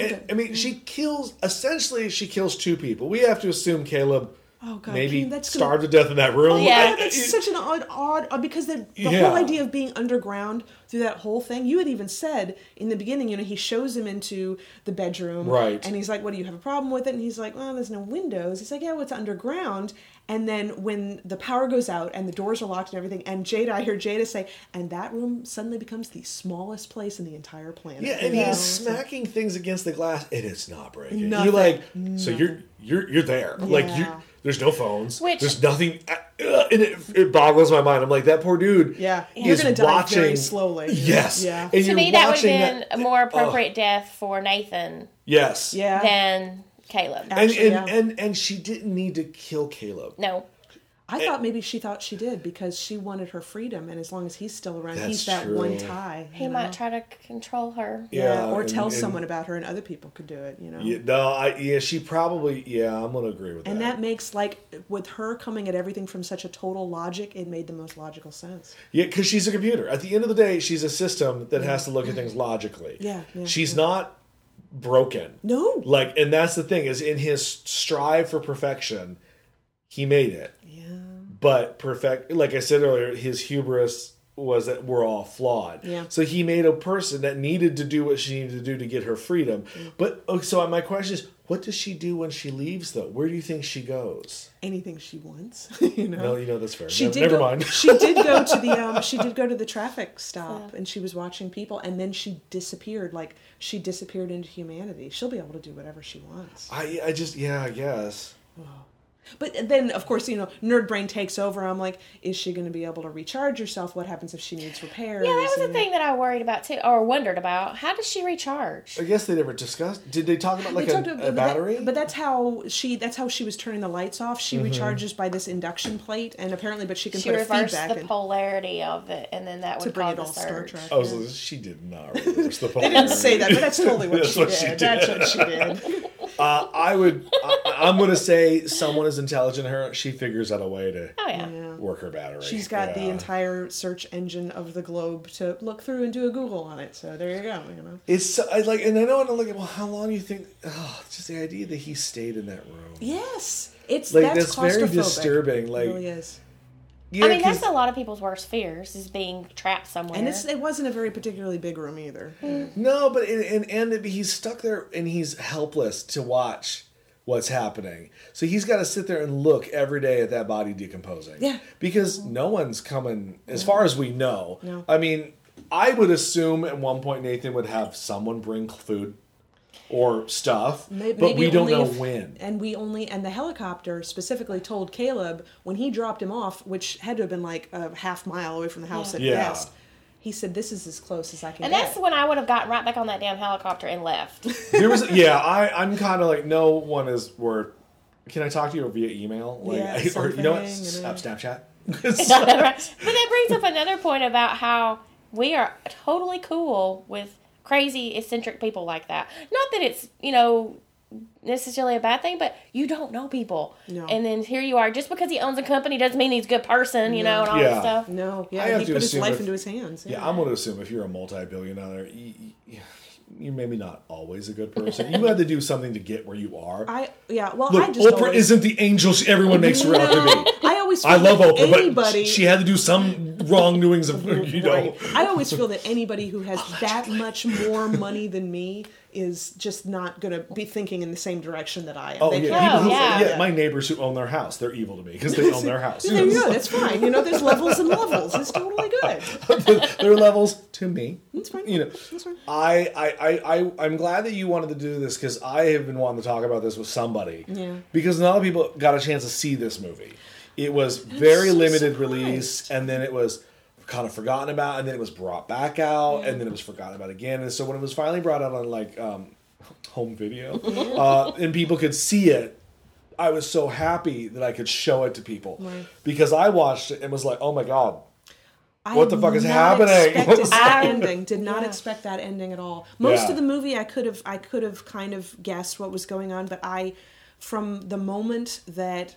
It. I mean, she kills essentially she kills two people. We have to assume Caleb Oh god, maybe that's gonna- starved to death in that room. Oh, yeah. I- that's I- such an odd, odd, odd because the, the Yeah. whole idea of being underground through that whole thing. You had even said in the beginning, you know, he shows him into the bedroom, Right. And he's like, "What do you have a problem with it?" And he's like, "Well, there's no windows." He's like, "Yeah, well, it's underground." And then when the power goes out and the doors are locked and everything, and Jada, I hear Jada say, and that room suddenly becomes the smallest place in the entire planet. Yeah, and Yeah. he's smacking things against the glass, and it's not breaking. Nothing. You're like, so you're you're you're there. Yeah. Like you, there's no phones. Which- there's nothing, uh, and it, it boggles my mind. I'm like, that poor dude. Yeah. You're is gonna die watching very slowly. Yes. Yeah. And To me, that would have been that- a more appropriate death for Nathan yes. yeah. than Caleb. And Actually, and, yeah. and and she didn't need to kill Caleb. No. I thought maybe she thought she did because she wanted her freedom, and as long as he's still around, he's That's that one tie. He you know? might try to control her. yeah, Yeah, or and- tell and- someone about her, and other people could do it. You know. Yeah, no, I yeah, she probably yeah, I'm gonna agree with And that. And that makes like with her coming at everything from such a total logic, it made the most logical sense. Yeah, because she's a computer. At the end of the day, she's a system that has to look at things logically. Yeah, yeah, she's not broken. No. Like, and that's the thing is in his strive for perfection, he made it. Yeah. But perfect, like I said earlier, his hubris was that we're all flawed. Yeah. So he made a person that needed to do what she needed to do to get her freedom. But oh, so my question is, what does she do when she leaves though? Where do you think she goes? Anything she wants, you know. No, you know that's fair. She never did never go, mind. She did go to the um, she did go to the traffic stop and she was watching people and then she disappeared like she disappeared into humanity. She'll be able to do whatever she wants. I I just yeah, I guess. But then of course, you know, nerd brain takes over. I'm like, is she going to be able to recharge herself? What happens if she needs repairs? Yeah, that was the thing that I worried about too, or wondered about. How does she recharge? I guess they never discussed. Did they talk about like They a, talked about- a but that- battery? but that's how she that's how she was turning the lights off. She Mm-hmm. recharges by this induction plate and apparently but she can She put a reversed feedback the in polarity of it, and then that would bring cause it the all Star surge. Trek. oh, yeah. so she did not reverse the polarity. They didn't say that, but that's totally what, That's she, what did. she did. That's what she did. Uh, I would. I, I'm going to say someone is intelligent her. She figures out a way to Oh yeah. Yeah. work her battery. She's got the entire search engine of the globe to look through and do a Google on it. So there you go. You know. It's I like, and I know, and I'm like, well, how long do you think? Oh, just the idea that he stayed in that room. Yes, it's Like that's, that's, very claustrophobic. disturbing. It Like, really is. Yeah, I mean, that's a lot of people's worst fears is being trapped somewhere. And it's, it wasn't a very particularly big room either. Hmm. No, but and and, and it- he's stuck there and he's helpless to watch what's happening. So he's got to sit there and look every day at that body decomposing. Yeah. Because no one's coming, as far as we know. No. I mean, I would assume at one point Nathan would have someone bring food or stuff, May- but we don't only know if- when. And we only and the helicopter specifically told Caleb when he dropped him off, which had to have been like a half mile away from the house Yeah. at Yeah. best. He said, "This is as close as I can and get." that's when I would have gotten right back on that damn helicopter and left. There was, yeah, I, I'm kind of like, no one is worth. Can I talk to you via email? Like, Yeah, or you know what? something, Snap, and, Snapchat. Right. But that brings up another point about how we are totally cool with crazy eccentric people like that. Not that it's, you know, necessarily a bad thing, but you don't know people. No. And then here you are, just because he owns a company doesn't mean he's a good person, you know, and all Yeah. this stuff. no, I yeah, have he to put his life if- into his hands. Yeah, I'm going to assume if you're a multi-billionaire, you, you, you're maybe not always a good person. You had to do something to get where you are. I yeah. Well, Look, I just Oprah always, isn't the angel she, everyone makes her out to be. I always. Feel I love Oprah, anybody, but she had to do some wrongdoings of you know. Right. I always feel that anybody who has that much more money than me is just not going to be thinking in the same direction that I am. Oh They yeah, can't- who, yeah. yeah. my neighbors who own their house, they're evil to me because they own their house. There you go. That's fine. You know, there's levels and levels. It's totally good. there are levels to me. That's fine. You know, That's fine. I, I, I, I, I'm glad that you wanted to do this because I have been wanting to talk about this with somebody. Yeah. Because not a lot of people got a chance to see this movie. It was very so limited surprised. release, and then it was kind of forgotten about, and then it was brought back out, and then it was forgotten about again. And so when it was finally brought out on like um, home video, uh, and people could see it. I was so happy that I could show it to people Right. because I watched it and was like, "Oh my god, I What the fuck is happening? expect that ending. Did not Yeah. expect that ending at all. Most Yeah. of the movie, I could have, I could have kind of guessed what was going on, but I, from the moment that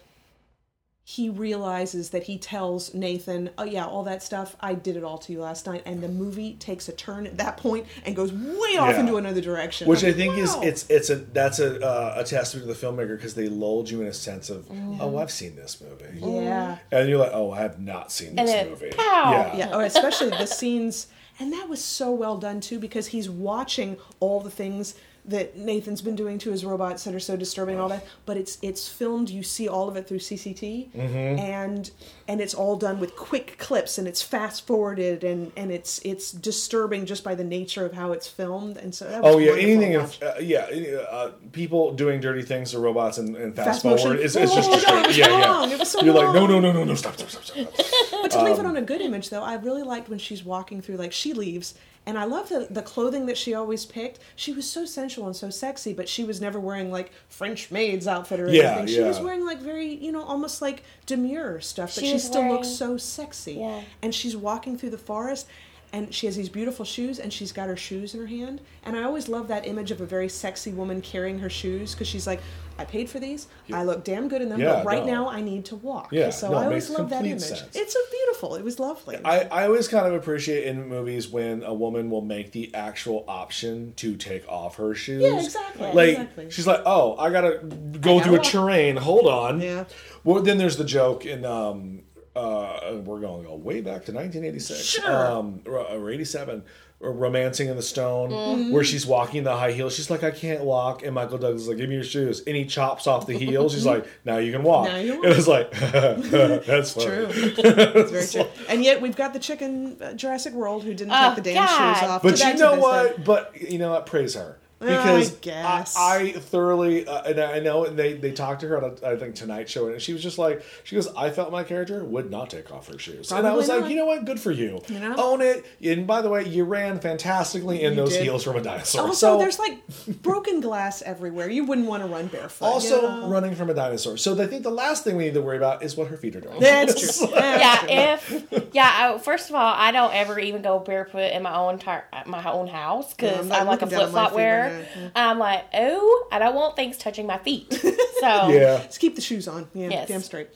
he realizes that he tells Nathan, "Oh yeah, all that stuff, I did it all to you last night," and the movie takes a turn at that point and goes way off Yeah. into another direction. Which I'm I like, think is it's it's a that's a uh, a testament to the filmmaker because they lulled you in a sense of oh I've seen this movie yeah. and you're like oh I have not seen And this then, movie pow! yeah Yeah, oh, especially the scenes, and that was so well done too because he's watching all the things that Nathan's been doing to his robots that are so disturbing and all that. But it's it's filmed. You see all of it through CCT, Mm-hmm. and and it's all done with quick clips, and it's fast forwarded, and and it's it's disturbing just by the nature of how it's filmed. And so that was Oh yeah, anything if uh, yeah, uh, people doing dirty things to robots and, and fast, Fast forward is, is just Oh, no, it was yeah, wrong. yeah. It was so You're like no no no no no stop stop stop stop. But to leave Um, it on a good image, though, I really liked when she's walking through, like, she leaves. And I love the, the clothing that she always picked. She was so sensual and so sexy, but she was never wearing, like, French maid's outfit or Yeah, anything. She was wearing, like, very, you know, almost like demure stuff, but She she, was still looks so sexy. Yeah. And she's walking through the forest, and she has these beautiful shoes, and she's got her shoes in her hand. And I always love that image of a very sexy woman carrying her shoes, because she's like, I paid for these. I look damn good in them, Yeah, but right no. now I need to walk. Yeah, so no, I always love that image. sense. It's so beautiful. It was lovely. I, I always kind of appreciate in movies when a woman will make the actual option to take off her shoes. Yeah, exactly, Like exactly. she's like, oh, I gotta go gotta through a walk. terrain. Hold on. Yeah. Well, then there's the joke in um, uh, we're going to go way back to 1986 Sure. um, or or 87 or romancing in the stone Mm-hmm. where she's walking the high heels she's like i can't walk and michael douglas is like give me your shoes and he chops off the heels she's like now you can walk Now you and walk. it's like that's. True. It's very true. And yet we've got the chicken uh, Jurassic World who didn't Oh, take the damn God. shoes off. But you know what? day. But you know what? Praise her I because guess. I, I thoroughly uh, and I know and they they talked to her on a, I think Tonight Show and she was just like she goes I felt my character would not take off her shoes and I Probably was like you know what good for you You know? own it and by the way you ran fantastically in You those did. heels from a dinosaur Also, so there's like broken glass everywhere. You wouldn't want to run barefoot. also you know? running from a dinosaur so I think the last thing we need to worry about is what her feet are doing That's true. That's yeah, true. if yeah, I, first of all, I don't ever even go barefoot in my own tar- my own house Yeah, I'm because I'm like a flip flop feet wearer. Right now, yeah. I'm like, oh, I don't want things touching my feet, so yeah Just keep the shoes on. Yeah, Yes. damn straight.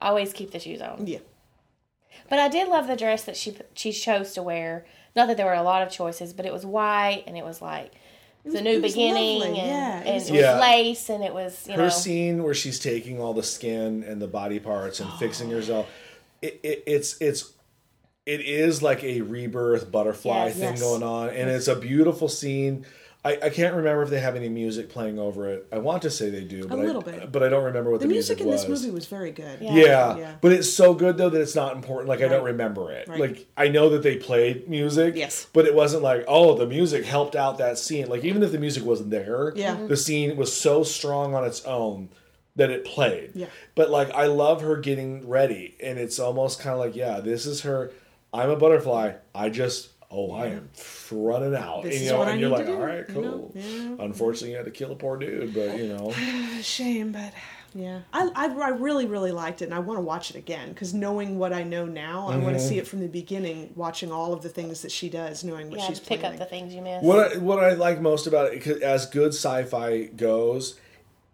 always keep the shoes on. Yeah. But I did love the dress that she she chose to wear. Not that there were a lot of choices, but it was white and it was like it's a new it was beginning lovely, and, yeah, it and was- it was Yeah. lace and it was you her know scene where she's taking all the skin and the body parts and fixing herself it, it, it's it's it is like a rebirth butterfly Yes. thing Yes. going on and it's a beautiful scene I, I can't remember if they have any music playing over it. I want to say they do, but little I, bit. but I don't remember what The the, music in was. this movie was very good. Yeah. Yeah. Yeah. but it's so good though that it's not important. Like I don't remember it. Right. Like I know that they played music. Yes. but it wasn't like oh the music helped out that scene. Like even if the music wasn't there, Yeah. Mhm. the scene was so strong on its own that it played. Yeah. But like I love her getting ready, and it's almost kind of like yeah, this is her. I'm a butterfly. I just. Oh, I am running out. This and, is you know, what I and you're like, to do, all right, you cool. know? Yeah. Unfortunately, you had to kill a poor dude, but you know, A shame, but yeah, I, I, I really really liked it, and I want to watch it again because knowing what I know now, I Mm-hmm. want to see it from the beginning, watching all of the things that she does, knowing what yeah, she's pick planning. up the things you missed. What I, what I like most about it, 'cause as good sci-fi goes,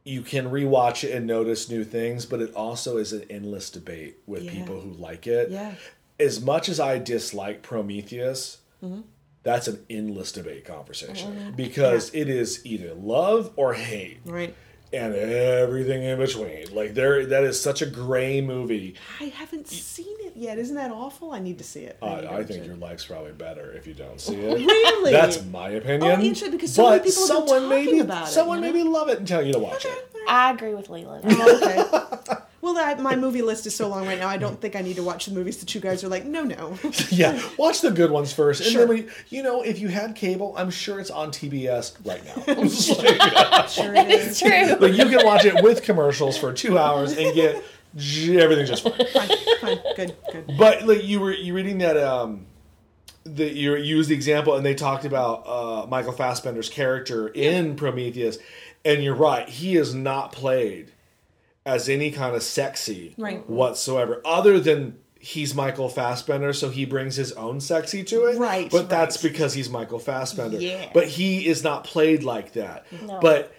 you can rewatch it and notice new things, but it also is an endless debate with Yeah. people who like it. Yeah. As much as I dislike Prometheus, Mm-hmm. that's an endless debate conversation because it is either love or hate. Right. And everything in between, like there, that is such a gray movie. I haven't seen it yet. Isn't that awful? I need to see it. Uh, need I think your life's probably better if you don't see it. Really? That's my opinion. Oh, interesting, because so many but people someone talking maybe about it, someone you know? maybe love it and tell you to watch it. I agree with Leland. Oh, okay. Well, that, my movie list is so long right now. I don't think I need to watch the movies that you guys are like, no, no. Yeah, watch the good ones first, and Sure. then when you, you know if you had cable, I'm sure it's on TBS right now. It's like, Sure it is. it's true. But you can watch it with commercials for two hours and get j- everything just fine. Fine, fine, good, good. But like you were you reading that um that you used the example and they talked about uh Michael Fassbender's character in Prometheus and you're right he is not played as any kind of sexy Right. whatsoever other than he's Michael Fassbender so he brings his own sexy to it Right, but that's because he's Michael Fassbender Yeah. but he is not played like that No. but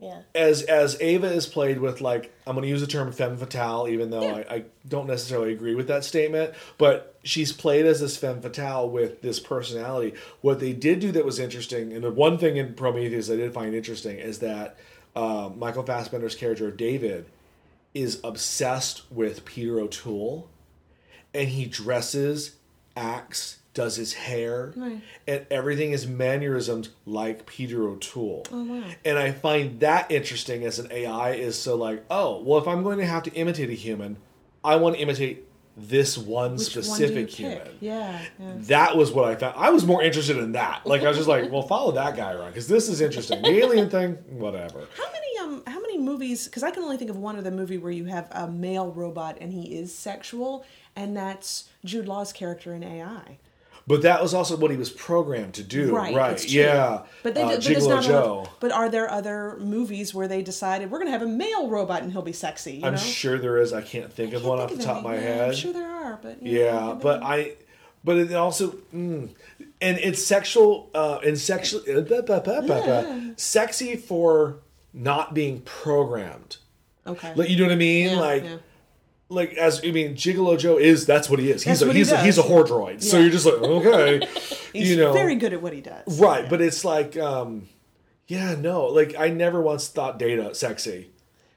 Yeah. as as Ava is played with like I'm going to use the term femme fatale, even though I, I don't necessarily agree with that statement. But she's played as this femme fatale with this personality. What they did do that was interesting, and the one thing in Prometheus I did find interesting is that uh, Michael Fassbender's character David is obsessed with Peter O'Toole, and he dresses, acts, does his hair, and everything is mannerisms like Peter O'Toole. And I find that interesting as an AI is so like, oh, well, if I'm going to have to imitate a human, I want to imitate this one Which one specific pick? human. Yeah, yeah. That was what I found. I was more interested in that. Like I was just like, well, follow that guy around because this is interesting. The alien thing, whatever. How many um how many movies? Because I can only think of one other movie where you have a male robot and he is sexual, and that's Jude Law's character in AI. But that was also what he was programmed to do. Right. true. Yeah. But they uh, did, but it's not Joe. But are there other movies where they decided we're going to have a male robot and he'll be sexy? You I'm know? sure there is. I can't think of Can't one think off the top of my. Yeah, head. I'm sure there are, but Yeah, but I, but it also, mm, and it's sexual, uh, and sexual, uh, ba- sexy for not being programmed. okay. Like you know what I mean? Yeah, like, yeah. like as I mean, Gigolo Joe is that's what he is. He's That's a he he's a, he's a whore droid. So you're just like okay, He's you know, very good at what he does. right? But it's like, um, yeah, no, like I never once thought Data sexy.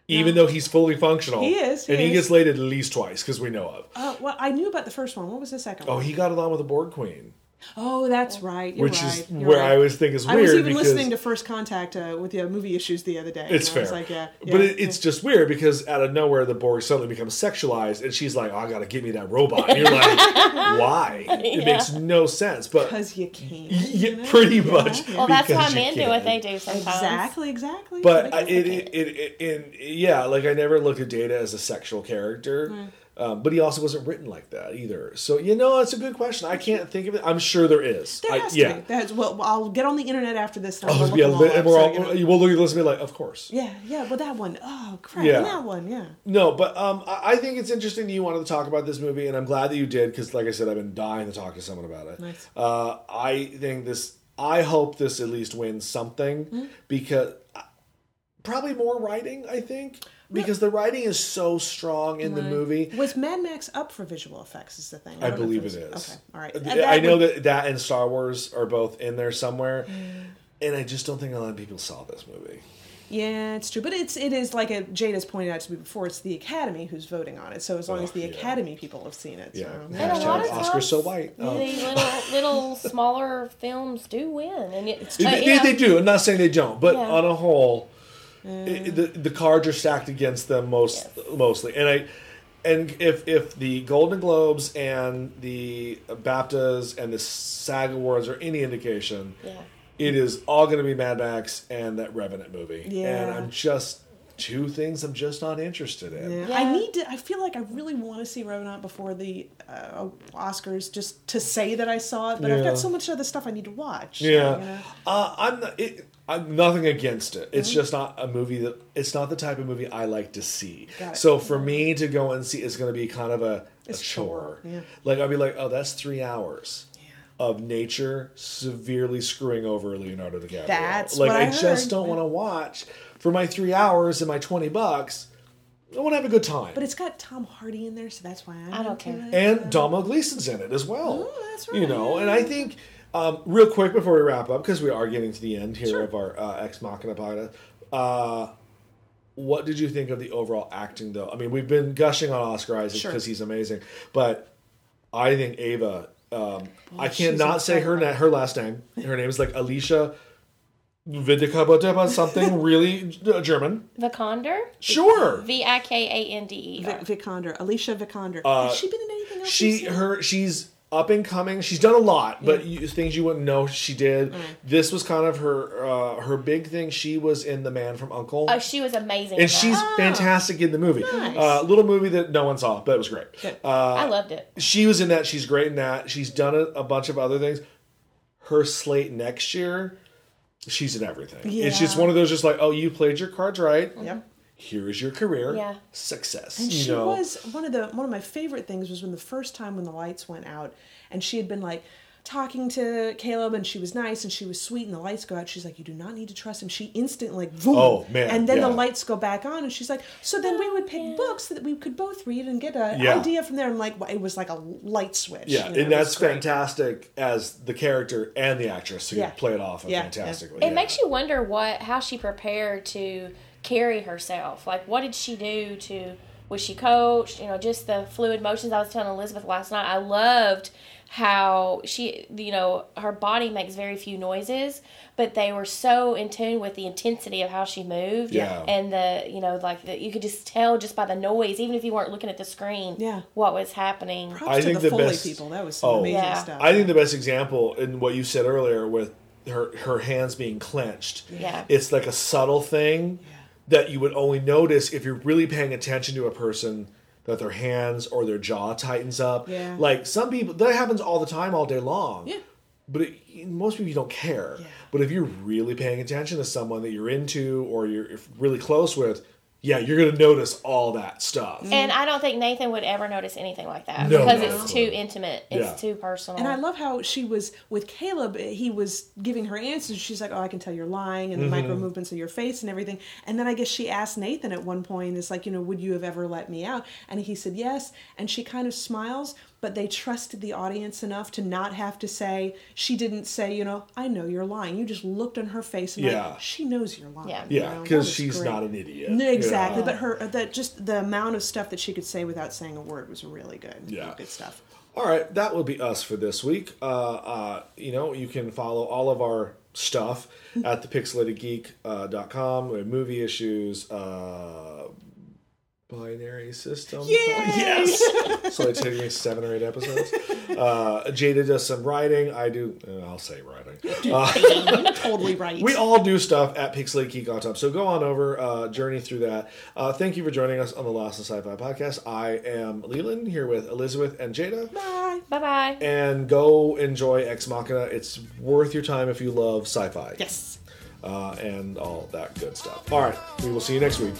Even though he's fully functional, He is, he and he is. gets laid at least twice because we know of. Uh, well, I knew about the first one. What was the second Oh, one? he got along with the Borg Queen. Oh, that's right. You're which right. is You're where right. I always think is weird. I was even because listening to First Contact uh, with the movie issues the other day. It's and I fair, was like, yeah, but yeah, it, it's just weird because out of nowhere the Borg suddenly becomes sexualized, and she's like, "Oh, "I gotta give me that robot." And you're like, "Why?" It makes no sense. But because you can. yeah, you know? pretty Yeah, much. yeah. Well, that's because why men do can. what they do sometimes. Exactly, exactly. But I, Because it, it, it, it, it, yeah, like I never looked at Data as a sexual character. Um, but he also wasn't written like that either. So you know, it's a good question. I can't think of it. I'm sure there is. There I- has to yeah. be. There's, well, I'll get on the internet after this. And Oh, yeah, all and we're so, all, know. we'll look at this and be like, of course. Yeah, yeah. Well, that one. Oh, crap. Yeah. That one. Yeah. No, but um, I I think it's interesting that you wanted to talk about this movie, and I'm glad that you did because, like I said, I've been dying to talk to someone about it. Nice. Uh, I think this. I hope this at least wins something Hmm? because uh, probably more writing. I think because the writing is so strong in the movie. Was Mad Max up for visual effects? Is the thing. I don't know believe was- it is. Okay. All right. I know would- that that and Star Wars are both in there somewhere, mm. and I just don't think a lot of people saw this movie. Yeah, it's true, but it's it is like a Jade has pointed out to me before. It's the Academy who's voting on it. So as long Oh, as the yeah. Academy people have seen it, Yeah. so And a lot of Oscar times, so white. Oh. The little, little smaller films do win, and it, They, but, they, you know, they do. I'm not saying they don't, but Yeah. on a whole, it, the the cards are stacked against them most mostly. And I and if if the Golden Globes and the BAFTAs and the SAG Awards are any indication, Yeah. it is all going to be Mad Max and that Revenant movie. yeah. And I'm just two things I'm just not interested in. Yeah. Yeah. I need to. I feel like I really want to see Revenant before the uh, Oscars, just to say that I saw it. But I've got so much other stuff I need to watch. Yeah, you know. uh, I'm not, it, I'm nothing against it. Mm-hmm. It's just not a movie that it's not the type of movie I like to see. So for me to go and see, it's going to be kind of a, a chore. chore, yeah. Like I'll be like, oh, that's three hours. Of nature severely screwing over Leonardo DiCaprio. That's like what I just heard. don't want to watch for my three hours and my twenty bucks. I want to have a good time. But it's got Tom Hardy in there, so that's why I'm I don't into care. and Domhnall Gleeson's in it as well. Oh, that's right. You know, and I think um, real quick before we wrap up because we are getting to the end here of our uh, Ex Machina podcast. Uh, what did you think of the overall acting, though? I mean, we've been gushing on Oscar Isaac Sure. because he's amazing, but I think Ava. Um, I cannot say her na- her last name. Her name is like Alicia Vidikaboteba, something really uh, German. Vikander, Sure. V I K A N D E R. Vic- Vikander, Alicia Vikander. Uh, Has she been in anything else? she her she's up and coming. She's done a lot but you, things you wouldn't know she did. Mm. this was kind of her uh, her big thing. She was in the man from uncle. Oh, she was amazing. and she's that. fantastic in the movie. Nice. uh, little movie that no one saw but it was great. Uh, I loved it. she was in that. She's great in that. She's done a, a bunch of other things. Her slate next year she's in everything. It's just one of those just like oh you played your cards right. Yep. Here is your career Yeah. success And you she know was one of the one of my favorite things was when the first time when the lights went out and she had been like talking to Caleb and she was nice and she was sweet and the lights go out. She's like, you do not need to trust him. She instantly like, boom. Oh, man, And then yeah. the lights go back on and she's like, so then we oh, would pick books that we could both read and get an Yeah. idea from there. And like, it was like a light switch. Yeah, you know, and that's fantastic as the character and the actress who Yeah. play it off Yeah, yeah. fantastically. It yeah. makes you wonder what how she prepared to carry herself. Like, what did she do to? Was she coached? You know, just the fluid motions. I was telling Elizabeth last night. I loved how she, you know, her body makes very few noises, but they were so in tune with the intensity of how she moved. Yeah. And the, you know, like the, you could just tell just by the noise, even if you weren't looking at the screen, Yeah. what was happening. Props I to think the, the Foley best- people. That was some Oh. amazing Yeah. stuff. I think the best example in what you said earlier with her her hands being clenched. Yeah. It's like a subtle thing that you would only notice if you're really paying attention to a person that their hands or their jaw tightens up. Yeah. Like some people that happens all the time all day long. Yeah. But it, most people you don't care. Yeah. But if you're really paying attention to someone that you're into or you're really close with, yeah, you're gonna notice all that stuff. Mm. And I don't think Nathan would ever notice anything like that No, because no. it's too intimate. It's Yeah. too personal. And I love how she was with Caleb. He was giving her answers. She's like, "Oh, I can tell you're lying," and the mm-hmm. micro movements of your face and everything. And then I guess she asked Nathan at one point, "It's like, you know, would you have ever let me out?" And he said yes. And she kind of smiles, but they trusted the audience enough to not have to say. She didn't say, you know, "I know you're lying." You just looked on her face and Yeah. like, she knows you're lying. Yeah. you Yeah, know? because she's great. not an idiot. No, exactly. Yeah. But her that just the amount of stuff that she could say without saying a word was really good. Yeah. good stuff. All right, that will be us for this week. Uh, uh, you know, you can follow all of our stuff at thepixelatedgeek.com. dot com. We have movie issues, uh, binary system. Yay! Yes! so it's taking me seven or eight episodes. Uh, Jada does some writing. I do, uh, I'll say writing. totally right. We all do stuff at Pixelated Geek on top. So go on over, uh, journey through that. Uh, thank you for joining us on the Lost of Sci-Fi podcast. I am Leland here with Elizabeth and Jada. Bye. Bye bye. And go enjoy Ex Machina. It's worth your time if you love sci-fi. Yes. Uh, and all that good stuff. All right, we will see you next week.